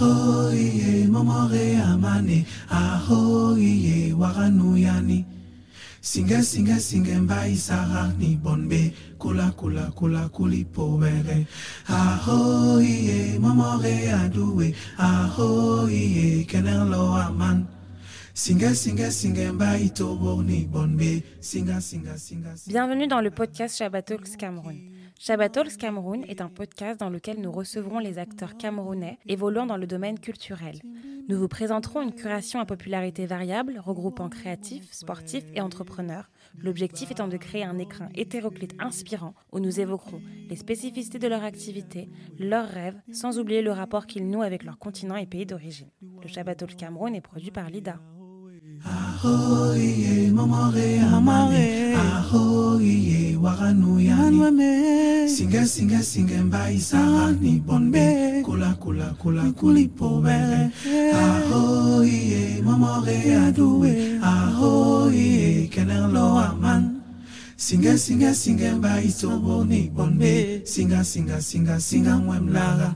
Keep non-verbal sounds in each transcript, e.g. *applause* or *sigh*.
aho iye momore amane. Aho iye waranuyani singe singe singe mbai sarani bonbe. Kula kula kula kuli pobere aho iye momore aduwe. Aho iye kenelo aman. Singa singa singa Bienvenue dans le podcast Shabbat Cameroun. Shabbat Talks Cameroun est un podcast dans lequel nous recevrons les acteurs camerounais évoluant dans le domaine culturel. Nous vous présenterons une curation à popularité variable regroupant créatifs, sportifs et entrepreneurs. L'objectif étant de créer un écrin hétéroclite inspirant où nous évoquerons les spécificités de leur activité, leurs rêves, sans oublier le rapport qu'ils nouent avec leur continent et pays d'origine. Le Shabbat Talks Cameroun est produit par Lida. Aho iye momore amane aho iye waranuyani singe singe singe mbai sarani bonbe. Kula kula kula kuli pobere aho iye momore aduwe. Aho iye kenelo aman. Singe singe singe mbai soboni bonbe. Singa singa singa singa mwemlaga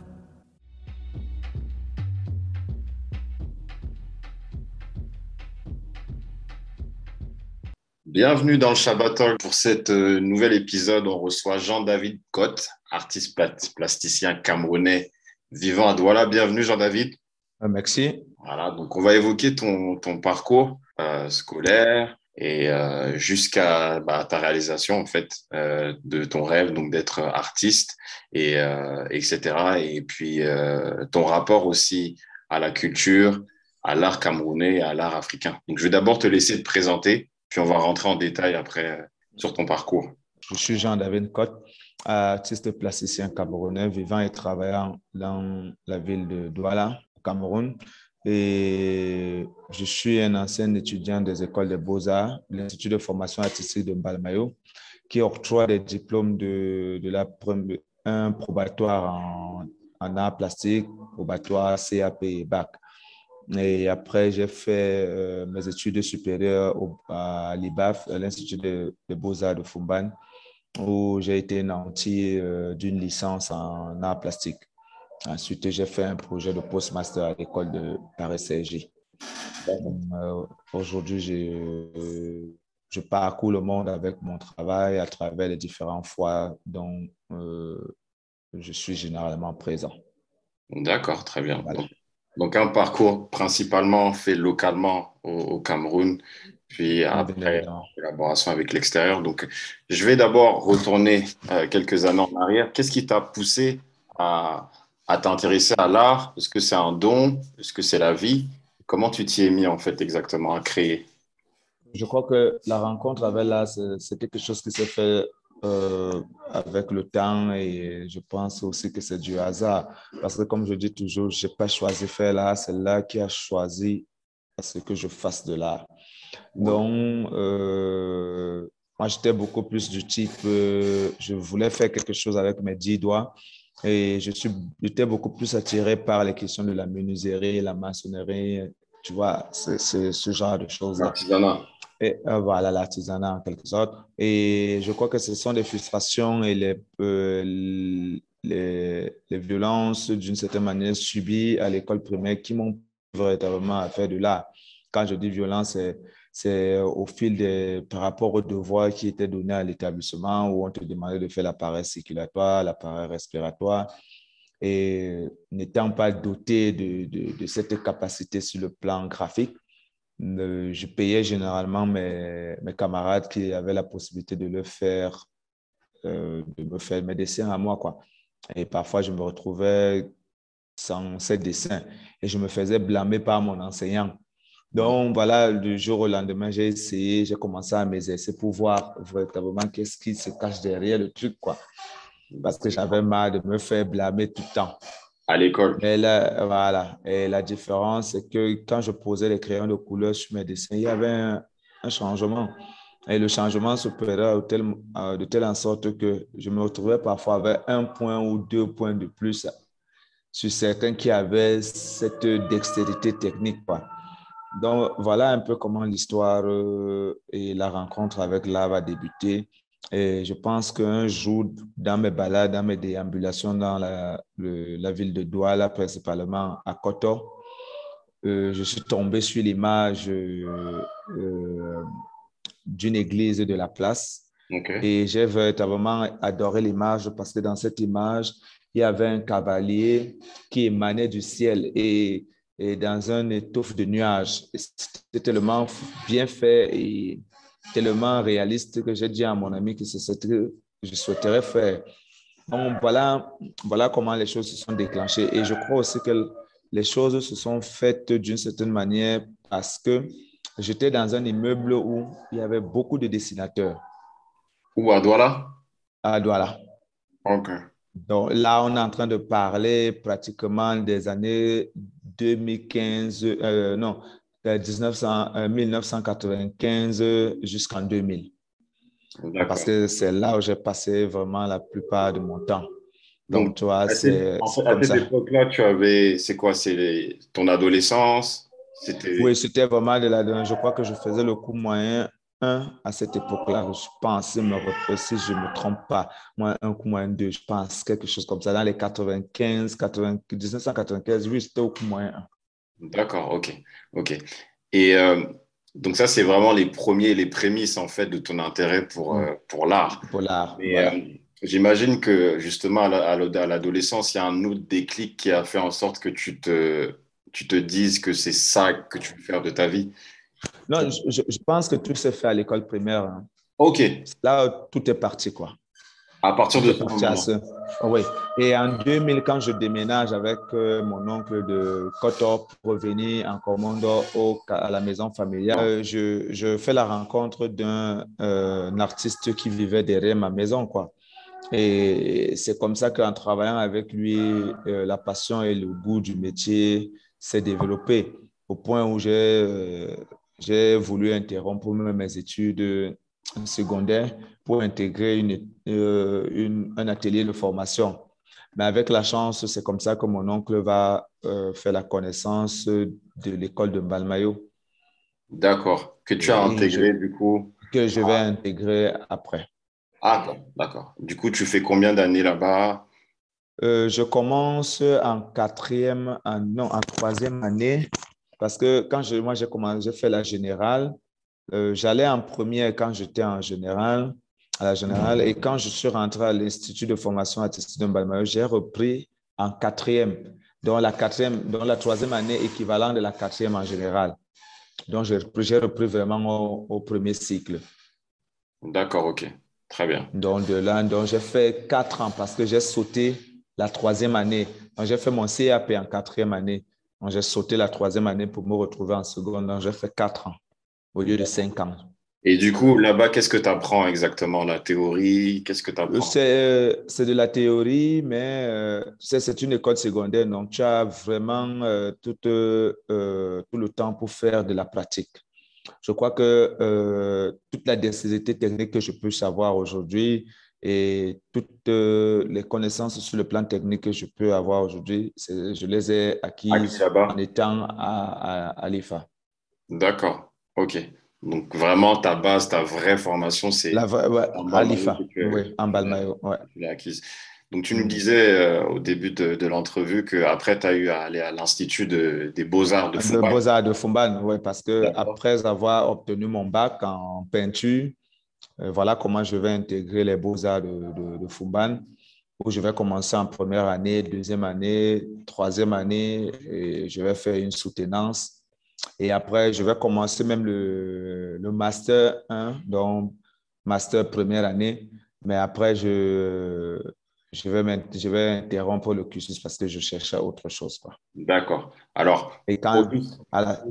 Bienvenue dans le Shabbat Talk. Pour cet euh, nouvel épisode, on reçoit Jean-David Cotte, artiste plasticien camerounais vivant à Douala. Bienvenue Jean-David. Ah, Merci. Voilà, donc on va évoquer ton, ton parcours euh, scolaire et euh, jusqu'à bah, ta réalisation en fait euh, de ton rêve donc d'être artiste et euh, etc. Et puis euh, ton rapport aussi à la culture, à l'art camerounais, et à l'art africain. Donc je vais d'abord te laisser te présenter, puis on va rentrer en détail après euh, sur ton parcours. Je suis Jean-David Cotte, artiste plasticien camerounais vivant et travaillant dans la ville de Douala, au Cameroun. Et je suis un ancien étudiant des écoles de beaux-arts, l'Institut de formation artistique de Balmayo, qui octroie des diplômes de, la première, un probatoire en, en art plastique, probatoire CAP et BAC. Et après, j'ai fait euh, mes études supérieures au, à l'IBAF, à l'Institut de, de beaux-arts de Fumban, où j'ai été nanti euh, d'une licence en art plastique. Ensuite, j'ai fait un projet de postmaster à l'école de Paris-CJ. Euh, Aujourd'hui, euh, je parcours le monde avec mon travail à travers les différents foires dont euh, je suis généralement présent. D'accord, très bien. Voilà. Donc, un parcours principalement fait localement au, au Cameroun, puis après Évidemment. collaboration avec l'extérieur. Donc, je vais d'abord retourner euh, quelques années en arrière. Qu'est-ce qui t'a poussé à, à t'intéresser à l'art? Est-ce que c'est un don? Est-ce que c'est la vie? Comment tu t'y es mis en fait exactement à créer? Je crois que la rencontre avec l'art, c'est quelque chose qui s'est fait euh, avec le temps et je pense aussi que c'est du hasard. Parce que comme je dis toujours, je n'ai pas choisi faire l'art, c'est l'art qui a choisi ce que je fasse de l'art. Donc, euh, moi, j'étais beaucoup plus du type, euh, je voulais faire quelque chose avec mes dix doigts et je suis, j'étais beaucoup plus attiré par les questions de la menuiserie, la maçonnerie, tu vois, c'est ce genre de. L'artisanat. Et euh, voilà, l'artisanat en quelque sorte. Et je crois que ce sont les frustrations et les, euh, les, les violences, d'une certaine manière, subies à l'école primaire qui m'ont véritablement à de l'art. Quand je dis violence, c'est c'est au fil des, par rapport aux devoirs qui étaient donnés à l'établissement où on te demandait de faire l'appareil circulatoire, l'appareil respiratoire. Et n'étant pas doté de, de cette capacité sur le plan graphique, je payais généralement mes, camarades qui avaient la possibilité euh, de me faire mes dessins à moi, quoi. Et parfois, je me retrouvais sans ces dessins et je me faisais blâmer par mon enseignant. Donc, voilà, du jour au lendemain, j'ai essayé, j'ai commencé à m'exercer pour voir véritablement qu'est-ce qui se cache derrière le truc, quoi. Parce que j'avais marre de me faire blâmer tout le temps. À l'école. Et là, voilà. Et la différence, c'est que quand je posais les crayons de couleur sur mes dessins, il y avait un, changement. Et le changement s'opérait de telle, euh, de telle en sorte que je me retrouvais parfois avec un point ou deux points de plus sur certains qui avaient cette dextérité technique. Donc, voilà un peu comment l'histoire euh, et la rencontre avec l'art va débuter. Et je pense qu'un jour, dans mes balades, dans mes déambulations dans la, la ville de Douala, principalement à Koto, euh, je suis tombé sur l'image euh, euh, d'une église de la place. Et j'ai véritablement adoré l'image parce que dans cette image, il y avait un cavalier qui émanait du ciel et, et dans un étouffe de nuages. C'était tellement bien fait et tellement réaliste que j'ai dit à mon ami que c'est ce que je souhaiterais faire. Donc voilà, voilà comment les choses se sont déclenchées. Et je crois aussi que les choses se sont faites d'une certaine manière parce que j'étais dans un immeuble où il y avait beaucoup de dessinateurs. Où à Douala? À Douala. OK. Donc là, on est en train de parler pratiquement des années 2015, euh, non, 1900, 1995 euh, jusqu'en 2000. Parce que c'est là où j'ai passé vraiment la plupart de mon temps. Donc, tu vois, c'est. En fait, à cette époque-là, tu avais. C'est quoi C'est ton adolescence? Oui, c'était vraiment de la. Je crois que je faisais le cours moyen 1 à cette époque-là. Je pense, me si je ne me trompe pas, moins 1 coup moyen 2, je pense, quelque chose comme ça. Dans les 95, 80, 1995, oui, c'était au coup moyen 1. D'accord, ok. ok. Et euh, donc, ça, c'est vraiment les premiers, les prémices, en fait, de ton intérêt pour, euh, pour l'art. Pour l'art. Euh, j'imagine que, justement, à l'adolescence, il y a un autre déclic qui a fait en sorte que tu te, tu te dises que c'est ça que tu veux faire de ta vie. Non, je, je pense que tout s'est fait à l'école primaire. Hein. OK. Là, tout est parti, quoi. À partir de ce moment. Oui. Et en 2000, quand je déménage avec euh, mon oncle de Koto pour revenir en commande au, à la maison familiale, euh, je, je, fais la rencontre d'un euh, artiste qui vivait derrière ma maison, quoi. Et c'est comme ça qu'en travaillant avec lui, la passion et le goût du métier s'est développé au point où j'ai j'ai voulu interrompre mes études secondaires pour intégrer une, euh, une, un atelier de formation. Mais avec la chance, c'est comme ça que mon oncle va euh, faire la connaissance de l'école de Balmayo. D'accord. Que tu as intégré du coup Que je vais intégrer après. Ah, d'accord. Du coup, tu fais combien d'années là-bas? Euh, Je commence en quatrième, en, non, en troisième année. Parce que quand je, moi, j'ai commencé, j'ai fait la générale, j'allais en première quand j'étais en générale à la générale. Et quand je suis rentré à l'Institut de formation artistique de Balmayo, j'ai repris en quatrième, dans la quatrième, dans la troisième année équivalente de la quatrième en général. Donc, j'ai repris vraiment au, premier cycle. D'accord, OK. Très bien. Donc, de là, donc j'ai fait quatre ans parce que j'ai sauté la troisième année. Donc, j'ai fait mon CAP en quatrième année. Donc, j'ai sauté la troisième année pour me retrouver en seconde. Donc, j'ai fait quatre ans au lieu de cinq ans. Et du coup, là-bas, qu'est-ce que tu apprends exactement? La théorie Qu'est-ce que tu apprends euh, C'est de la théorie, mais euh, c'est une école secondaire, donc tu as vraiment euh, tout, tout, le temps pour faire de la pratique. Je crois que toute la densité technique que je peux savoir aujourd'hui et toutes les connaissances sur le plan technique que je peux avoir aujourd'hui, je les ai acquises en étant à, à, à l'IFA. D'accord, OK. Donc, vraiment, ta base, ta vraie formation, c'est la ouais, à l'IFA, oui, en Balmayo. Ouais. Donc, tu nous disais euh, au début de, de l'entrevue qu'après, tu as eu à aller à l'Institut de, des Beaux-Arts de Fumban. Les Beaux-Arts de Fumban, oui, parce que après avoir obtenu mon bac en peinture, euh, voilà comment je vais intégrer les Beaux-Arts de, de, de Fumban, où je vais commencer en première année, deuxième année, troisième année, et je vais faire une soutenance et après, je vais commencer même le, le master 1, donc master première année. Mais après, je, je, vais, je vais interrompre le cursus parce que je cherche autre chose. D'accord. Alors, Et quand,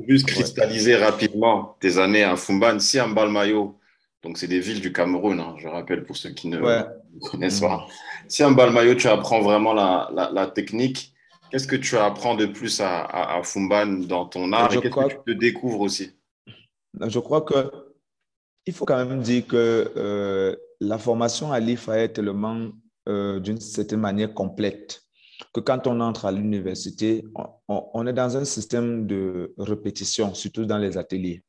juste cristalliser rapidement tes années à Fumban, si en Balmayo, donc c'est des villes du Cameroun, hein, je rappelle pour ceux qui ne connaissent pas. Si en Balmayo, tu apprends vraiment la, la, la technique, Qu'est-ce que tu apprends de plus à, à, Fumban dans ton art et qu'est-ce que tu te découvres aussi? Je crois que il faut quand même dire que euh, la formation à l'IFA est tellement, euh, d'une certaine manière, complète que quand on entre à l'université, on, est dans un système de répétition, surtout dans les ateliers.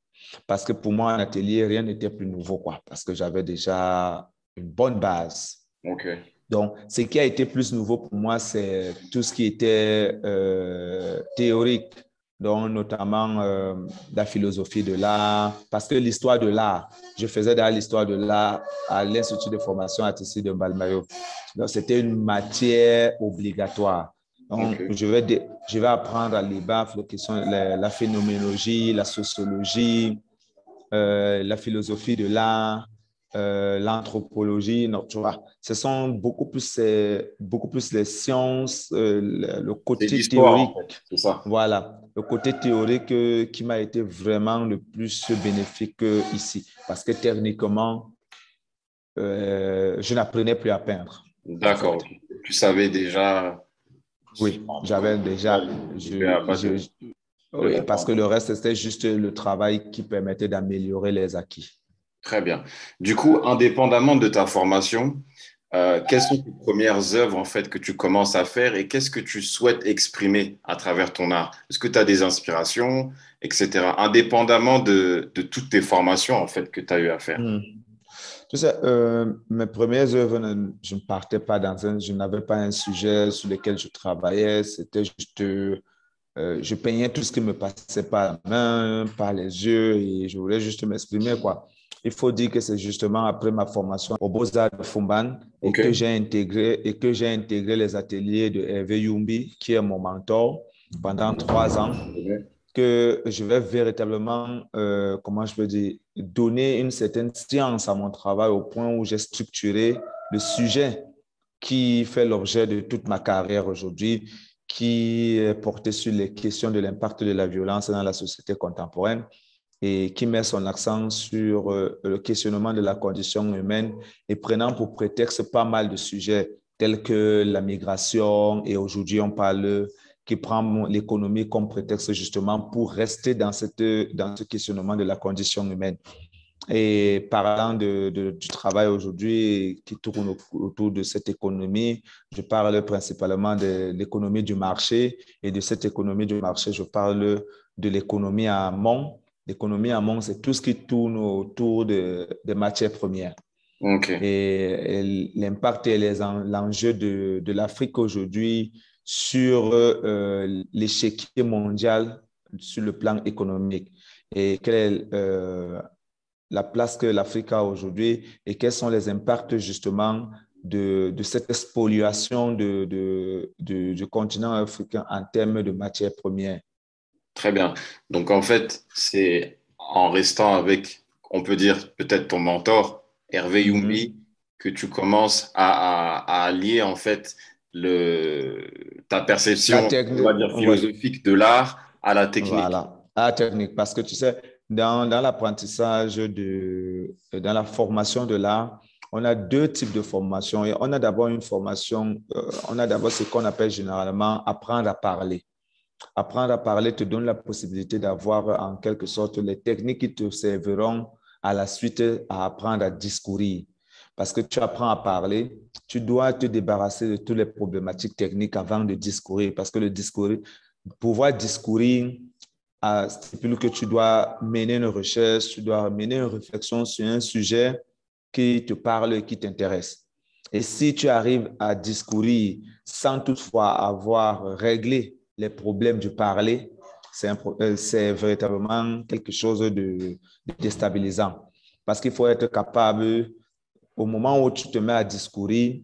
Parce que pour moi, un atelier, rien n'était plus nouveau, quoi. Parce que j'avais déjà une bonne base. OK. Donc, ce qui a été plus nouveau pour moi, c'est tout ce qui était euh, théorique, donc notamment euh, la philosophie de l'art, parce que l'histoire de l'art, je faisais dans l'histoire de l'art à l'Institut de formation artistique de Balmayo. Donc, c'était une matière obligatoire. Donc, je, vais je vais apprendre à l'IBAF la, question, la, la phénoménologie, la sociologie, euh, la philosophie de l'art, euh, l'anthropologie. Non, tu vois, ce sont beaucoup plus, euh, beaucoup plus les sciences, euh, le, côté théorique. en fait. C'est ça. Voilà, le côté théorique euh, qui m'a été vraiment le plus bénéfique ici. Parce que techniquement, je n'apprenais plus à peindre. D'accord. Tu savais déjà. Oui, j'avais déjà. je- je- oui, parce que le reste, c'était juste le travail qui permettait d'améliorer les acquis. Très bien. Du coup, indépendamment de ta formation, euh, quelles sont tes premières œuvres en fait que tu commences à faire et qu'est-ce que tu souhaites exprimer à travers ton art? Est-ce que tu as des inspirations, etc. Indépendamment de, toutes tes formations en fait que tu as eu à faire. Hmm. Tu sais, euh, mes premières œuvres, je ne partais pas dans un, je n'avais pas un sujet sur lequel je travaillais, c'était juste, euh, je peignais tout ce qui me passait par la main, par les yeux, et je voulais juste m'exprimer, quoi. Il faut dire que c'est justement après ma formation au Beaux-Arts de Fumban et que j'ai intégré, et que j'ai intégré les ateliers de Hervé Yumbi, qui est mon mentor, pendant trois ans que je vais véritablement, euh, comment je peux dire, donner une certaine science à mon travail au point où j'ai structuré le sujet qui fait l'objet de toute ma carrière aujourd'hui, qui est porté sur les questions de l'impact de la violence dans la société contemporaine et qui met son accent sur euh, le questionnement de la condition humaine et prenant pour prétexte pas mal de sujets tels que la migration et aujourd'hui on parle qui prend l'économie comme prétexte justement pour rester dans, cette, dans ce questionnement de la condition humaine. Et parlant de, du travail aujourd'hui qui tourne autour de cette économie, je parle principalement de l'économie du marché et de cette économie du marché, je parle de l'économie à amont. L'économie à c'est tout ce qui tourne autour de, des matières premières. Okay. Et, et l'impact et l'enjeu de, de l'Afrique aujourd'hui sur euh, l'échiquier mondial sur le plan économique et quelle est euh, la place que l'Afrique a aujourd'hui et quels sont les impacts justement de, de cette spoliation de, de, du continent africain en termes de matières premières? Très bien. Donc en fait, c'est en restant avec, on peut dire peut-être ton mentor, Hervé mm -hmm. que tu commences à, à, à allier en fait le, ta perception on va dire, philosophique de l'art à la technique. Voilà, à la technique. Parce que tu sais, dans, dans l'apprentissage, de, dans la formation de l'art, on a deux types de formation. Et on a d'abord une formation, euh, on a d'abord ce qu'on appelle généralement apprendre à parler. Apprendre à parler te donne la possibilité d'avoir en quelque sorte les techniques qui te serviront à la suite à apprendre à discourir. Parce que tu apprends à parler, tu dois te débarrasser de toutes les problématiques techniques avant de discourir. Parce que le discourir, pouvoir discourir, stipule que tu dois mener une recherche, tu dois mener une réflexion sur un sujet qui te parle et qui t'intéresse. Et si tu arrives à discourir sans toutefois avoir réglé les problèmes du parler, c'est véritablement quelque chose de, de déstabilisant. Parce qu'il faut être capable, au moment où tu te mets à discourir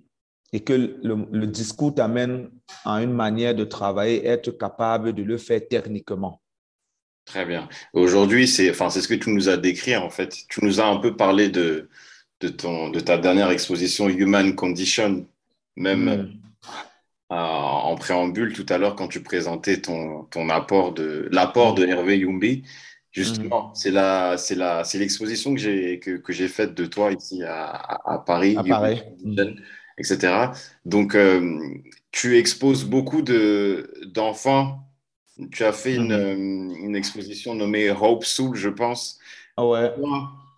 et que le, le discours t'amène à une manière de travailler, être capable de le faire techniquement. Très bien. Aujourd'hui, c'est enfin, ce que tu nous as décrit, en fait. Tu nous as un peu parlé de, de, ton, de ta dernière exposition Human Condition, même mm. Euh, en préambule tout à l'heure quand tu présentais ton, ton apport de l'apport de Hervé Youmbi. Justement, mm. c'est la, c'est la, c'est l'exposition que j'ai que, que j'ai faite de toi ici à, à, à Paris, à Paris. Condition, etc. Donc, euh, tu exposes beaucoup de d'enfants tu as fait une, mmh. une, exposition nommée Hope Soul, je pense. Ouais.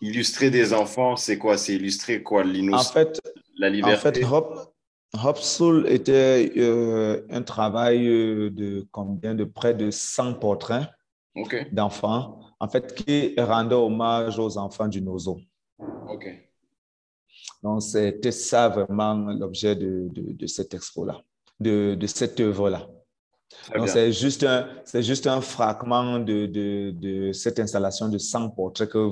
Illustrer des enfants, c'est quoi? C'est illustrer quoi? L'innocence, en fait, la liberté En fait, Hope, Hope Soul était euh, un travail de combien De près de 100 portraits okay. d'enfants, en fait, qui rendait hommage aux enfants du Nozo. OK. Donc, c'était ça vraiment l'objet de, de, de, cette expo-là, de, de cette œuvre-là. Donc, c'est juste, un, juste un fragment de, de, de, cette installation de 100 portraits que,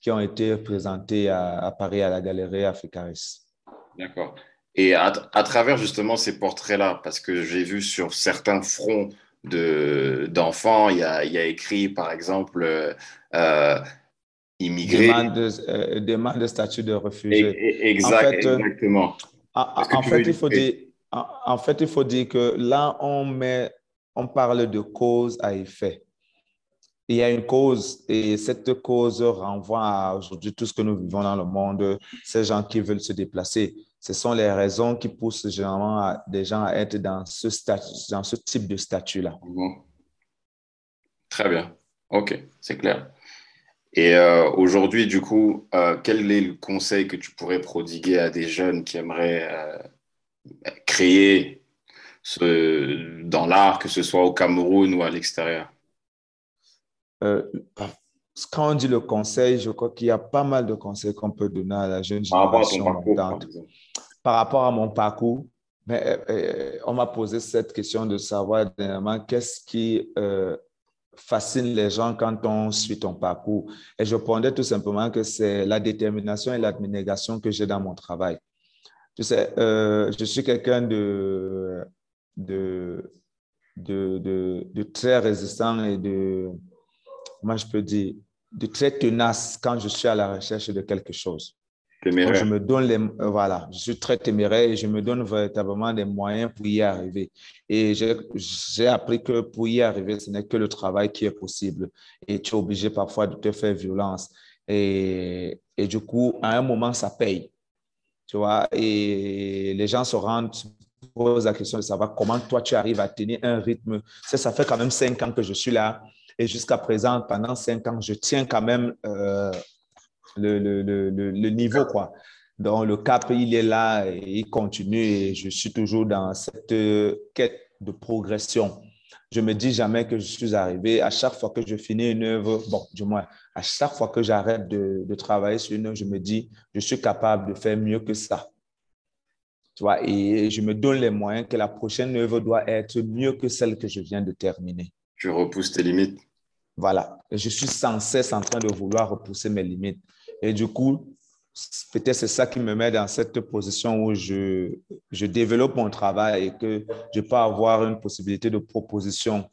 qui ont été présentés à, à Paris à la galerie Africaris. D'accord. Et à, à, travers justement ces portraits-là, parce que j'ai vu sur certains fronts d'enfants, il, y a, il y a écrit par exemple euh, immigrés. Demande de, euh, demande de statut de réfugié. Exact, en fait, exactement. En, en fait, il faut dire, en, en, fait, il faut dire que là, on, met, on parle de cause à effet. Il y a une cause et cette cause renvoie à aujourd'hui tout ce que nous vivons dans le monde, ces gens qui veulent se déplacer. Ce sont les raisons qui poussent généralement à, des gens à être dans ce, statut, dans ce type de statut-là. Très bien. OK, c'est clair. Et euh, aujourd'hui, du coup, euh, quel est le conseil que tu pourrais prodiguer à des jeunes qui aimeraient euh, créer ce, dans l'art, que ce soit au Cameroun ou à l'extérieur? Quand on dit le conseil, je crois qu'il y a pas mal de conseils qu'on peut donner à la jeune génération par rapport à, parcours, par rapport à mon parcours, mais, on m'a posé cette question de savoir qu'est-ce qui fascine les gens quand on suit ton parcours? Et je répondais tout simplement que c'est la détermination et l'abnégation que j'ai dans mon travail. Tu sais, euh, je suis quelqu'un de, de, de, de, très résistant et de, moi je peux dire, de très tenace quand je suis à la recherche de quelque chose. Téméraire. je me donne les, euh, voilà, je suis très téméraire et je me donne véritablement des moyens pour y arriver. Et j'ai appris que pour y arriver, ce n'est que le travail qui est possible. Et tu es obligé parfois de te faire violence. Et, et du coup, à un moment, ça paye. Tu vois, et les gens se rendent, posent la question de savoir comment toi tu arrives à tenir un rythme. Ça, ça fait quand même cinq ans que je suis là. Et jusqu'à présent, pendant cinq ans, je tiens quand même euh, le, le, le, le, niveau, quoi. Donc, le cap, il est là et il continue et je suis toujours dans cette quête de progression. Je me dis jamais que je suis arrivé. À chaque fois que je finis une œuvre, bon, du moins, à chaque fois que j'arrête de, de, travailler sur une œuvre, je me dis, je suis capable de faire mieux que ça. Tu vois, et je me donne les moyens que la prochaine œuvre doit être mieux que celle que je viens de terminer. Tu repousses tes limites. Voilà. Je suis sans cesse en train de vouloir repousser mes limites. Et du coup, peut-être c'est ça qui me met dans cette position où je, je développe mon travail et que je peux avoir une possibilité de proposition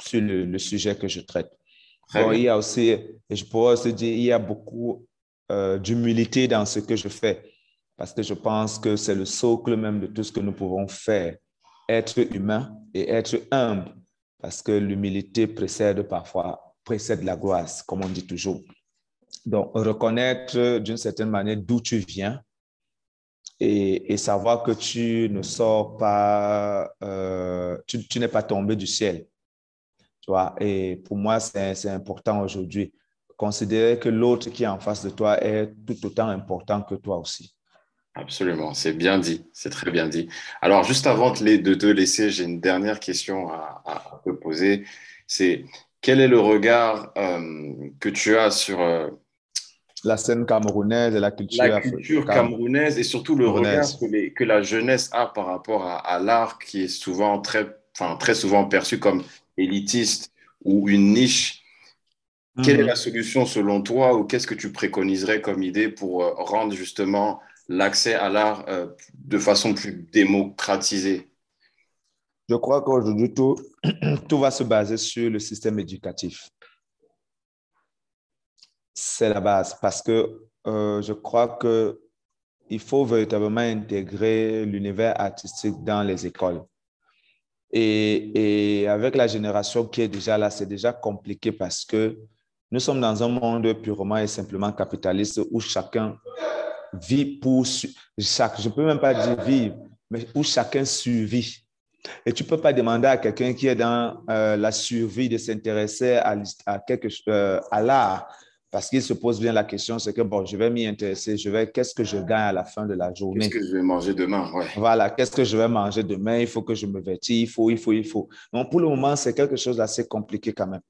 sur le, le sujet que je traite. Bon, il y a aussi, et je pourrais aussi dire, il y a beaucoup euh, d'humilité dans ce que je fais parce que je pense que c'est le socle même de tout ce que nous pouvons faire. Être humain et être humble parce que l'humilité précède parfois, précède la gloire, comme on dit toujours. Donc, reconnaître d'une certaine manière d'où tu viens et, et, savoir que tu ne sors pas, euh, tu, tu n'es pas tombé du ciel. Tu vois, et pour moi, c'est important aujourd'hui. Considérer que l'autre qui est en face de toi est tout autant important que toi aussi. Absolument, c'est bien dit, c'est très bien dit. Alors, juste avant de te laisser, j'ai une dernière question à, à te poser. C'est quel est le regard euh, que tu as sur euh, la scène camerounaise et la culture, la culture camerounaise et surtout le regard que, les, que, la jeunesse a par rapport à, à l'art qui est souvent très, enfin, très souvent perçu comme élitiste ou une niche. Mmh. Quelle est la solution selon toi ou qu'est-ce que tu préconiserais comme idée pour euh, rendre justement l'accès à l'art euh, de façon plus démocratisée Je crois qu'aujourd'hui, tout, *clears throat* tout va se baser sur le système éducatif c'est la base parce que euh, je crois que il faut véritablement intégrer l'univers artistique dans les écoles. Et, et, avec la génération qui est déjà là, c'est déjà compliqué parce que nous sommes dans un monde purement et simplement capitaliste où chacun vit pour chaque, je peux même pas dire vivre, mais où chacun survit. Et tu peux pas demander à quelqu'un qui est dans euh, la survie de s'intéresser à, à quelque euh, à l'art parce qu'il se pose bien la question, c'est que, bon, je vais m'y intéresser, je vais, qu'est-ce que je gagne à la fin de la journée? Qu'est-ce que je vais manger demain? Ouais. Voilà, qu'est-ce que je vais manger demain? Il faut que je me vêtisse, il faut, il faut, il faut. Donc, pour le moment, c'est quelque chose d'assez compliqué quand même.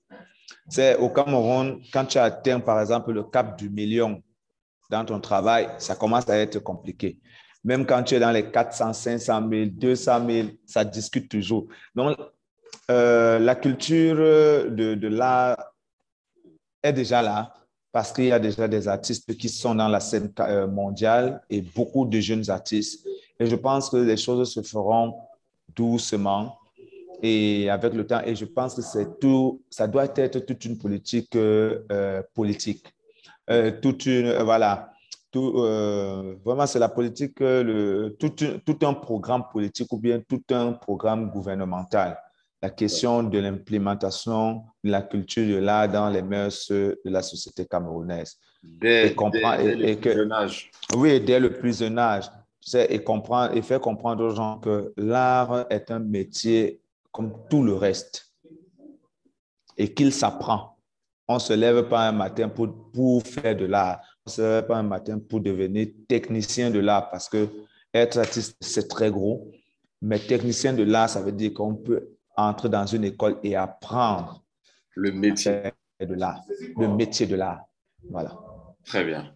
C'est au Cameroun, quand tu atteins, par exemple, le cap du million, dans ton travail, ça commence à être compliqué. Même quand tu es dans les 400, 500 000, 200 000, ça discute toujours. Donc, euh, la culture de, de l'art est déjà là parce qu'il y a déjà des artistes qui sont dans la scène euh, mondiale et beaucoup de jeunes artistes. Et je pense que les choses se feront doucement et avec le temps. Et je pense que c'est tout, ça doit être toute une politique euh, politique, toute une voilà, tout, vraiment c'est la politique, le, tout, tout un programme politique ou bien tout un programme gouvernemental la question de l'implémentation de la culture de l'art dans les mœurs de la société camerounaise. Dès, et le plus jeune âge. Oui, dès le plus jeune âge. Et, comprendre, et faire comprendre aux gens que l'art est un métier comme tout le reste et qu'il s'apprend. On ne se lève pas un matin pour, pour faire de l'art. On ne se lève pas un matin pour devenir technicien de l'art parce que être artiste, c'est très gros. Mais technicien de l'art, ça veut dire qu'on peut entrer dans une école et apprendre le métier de l'art, le métier de l'art. Voilà. Très bien.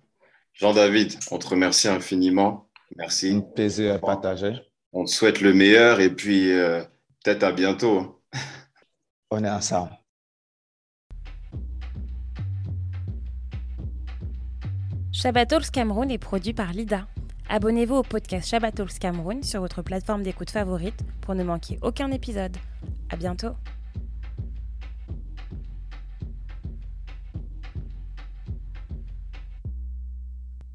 Jean-David, on te remercie infiniment. Merci. Un plaisir à partager. On te souhaite le meilleur et puis euh, peut-être à bientôt. On est ensemble. Shabbat Cameroun est produit par Lida. Abonnez-vous au podcast Shabbat Cameroun sur votre plateforme d'écoute favorite pour ne manquer aucun épisode. À bientôt!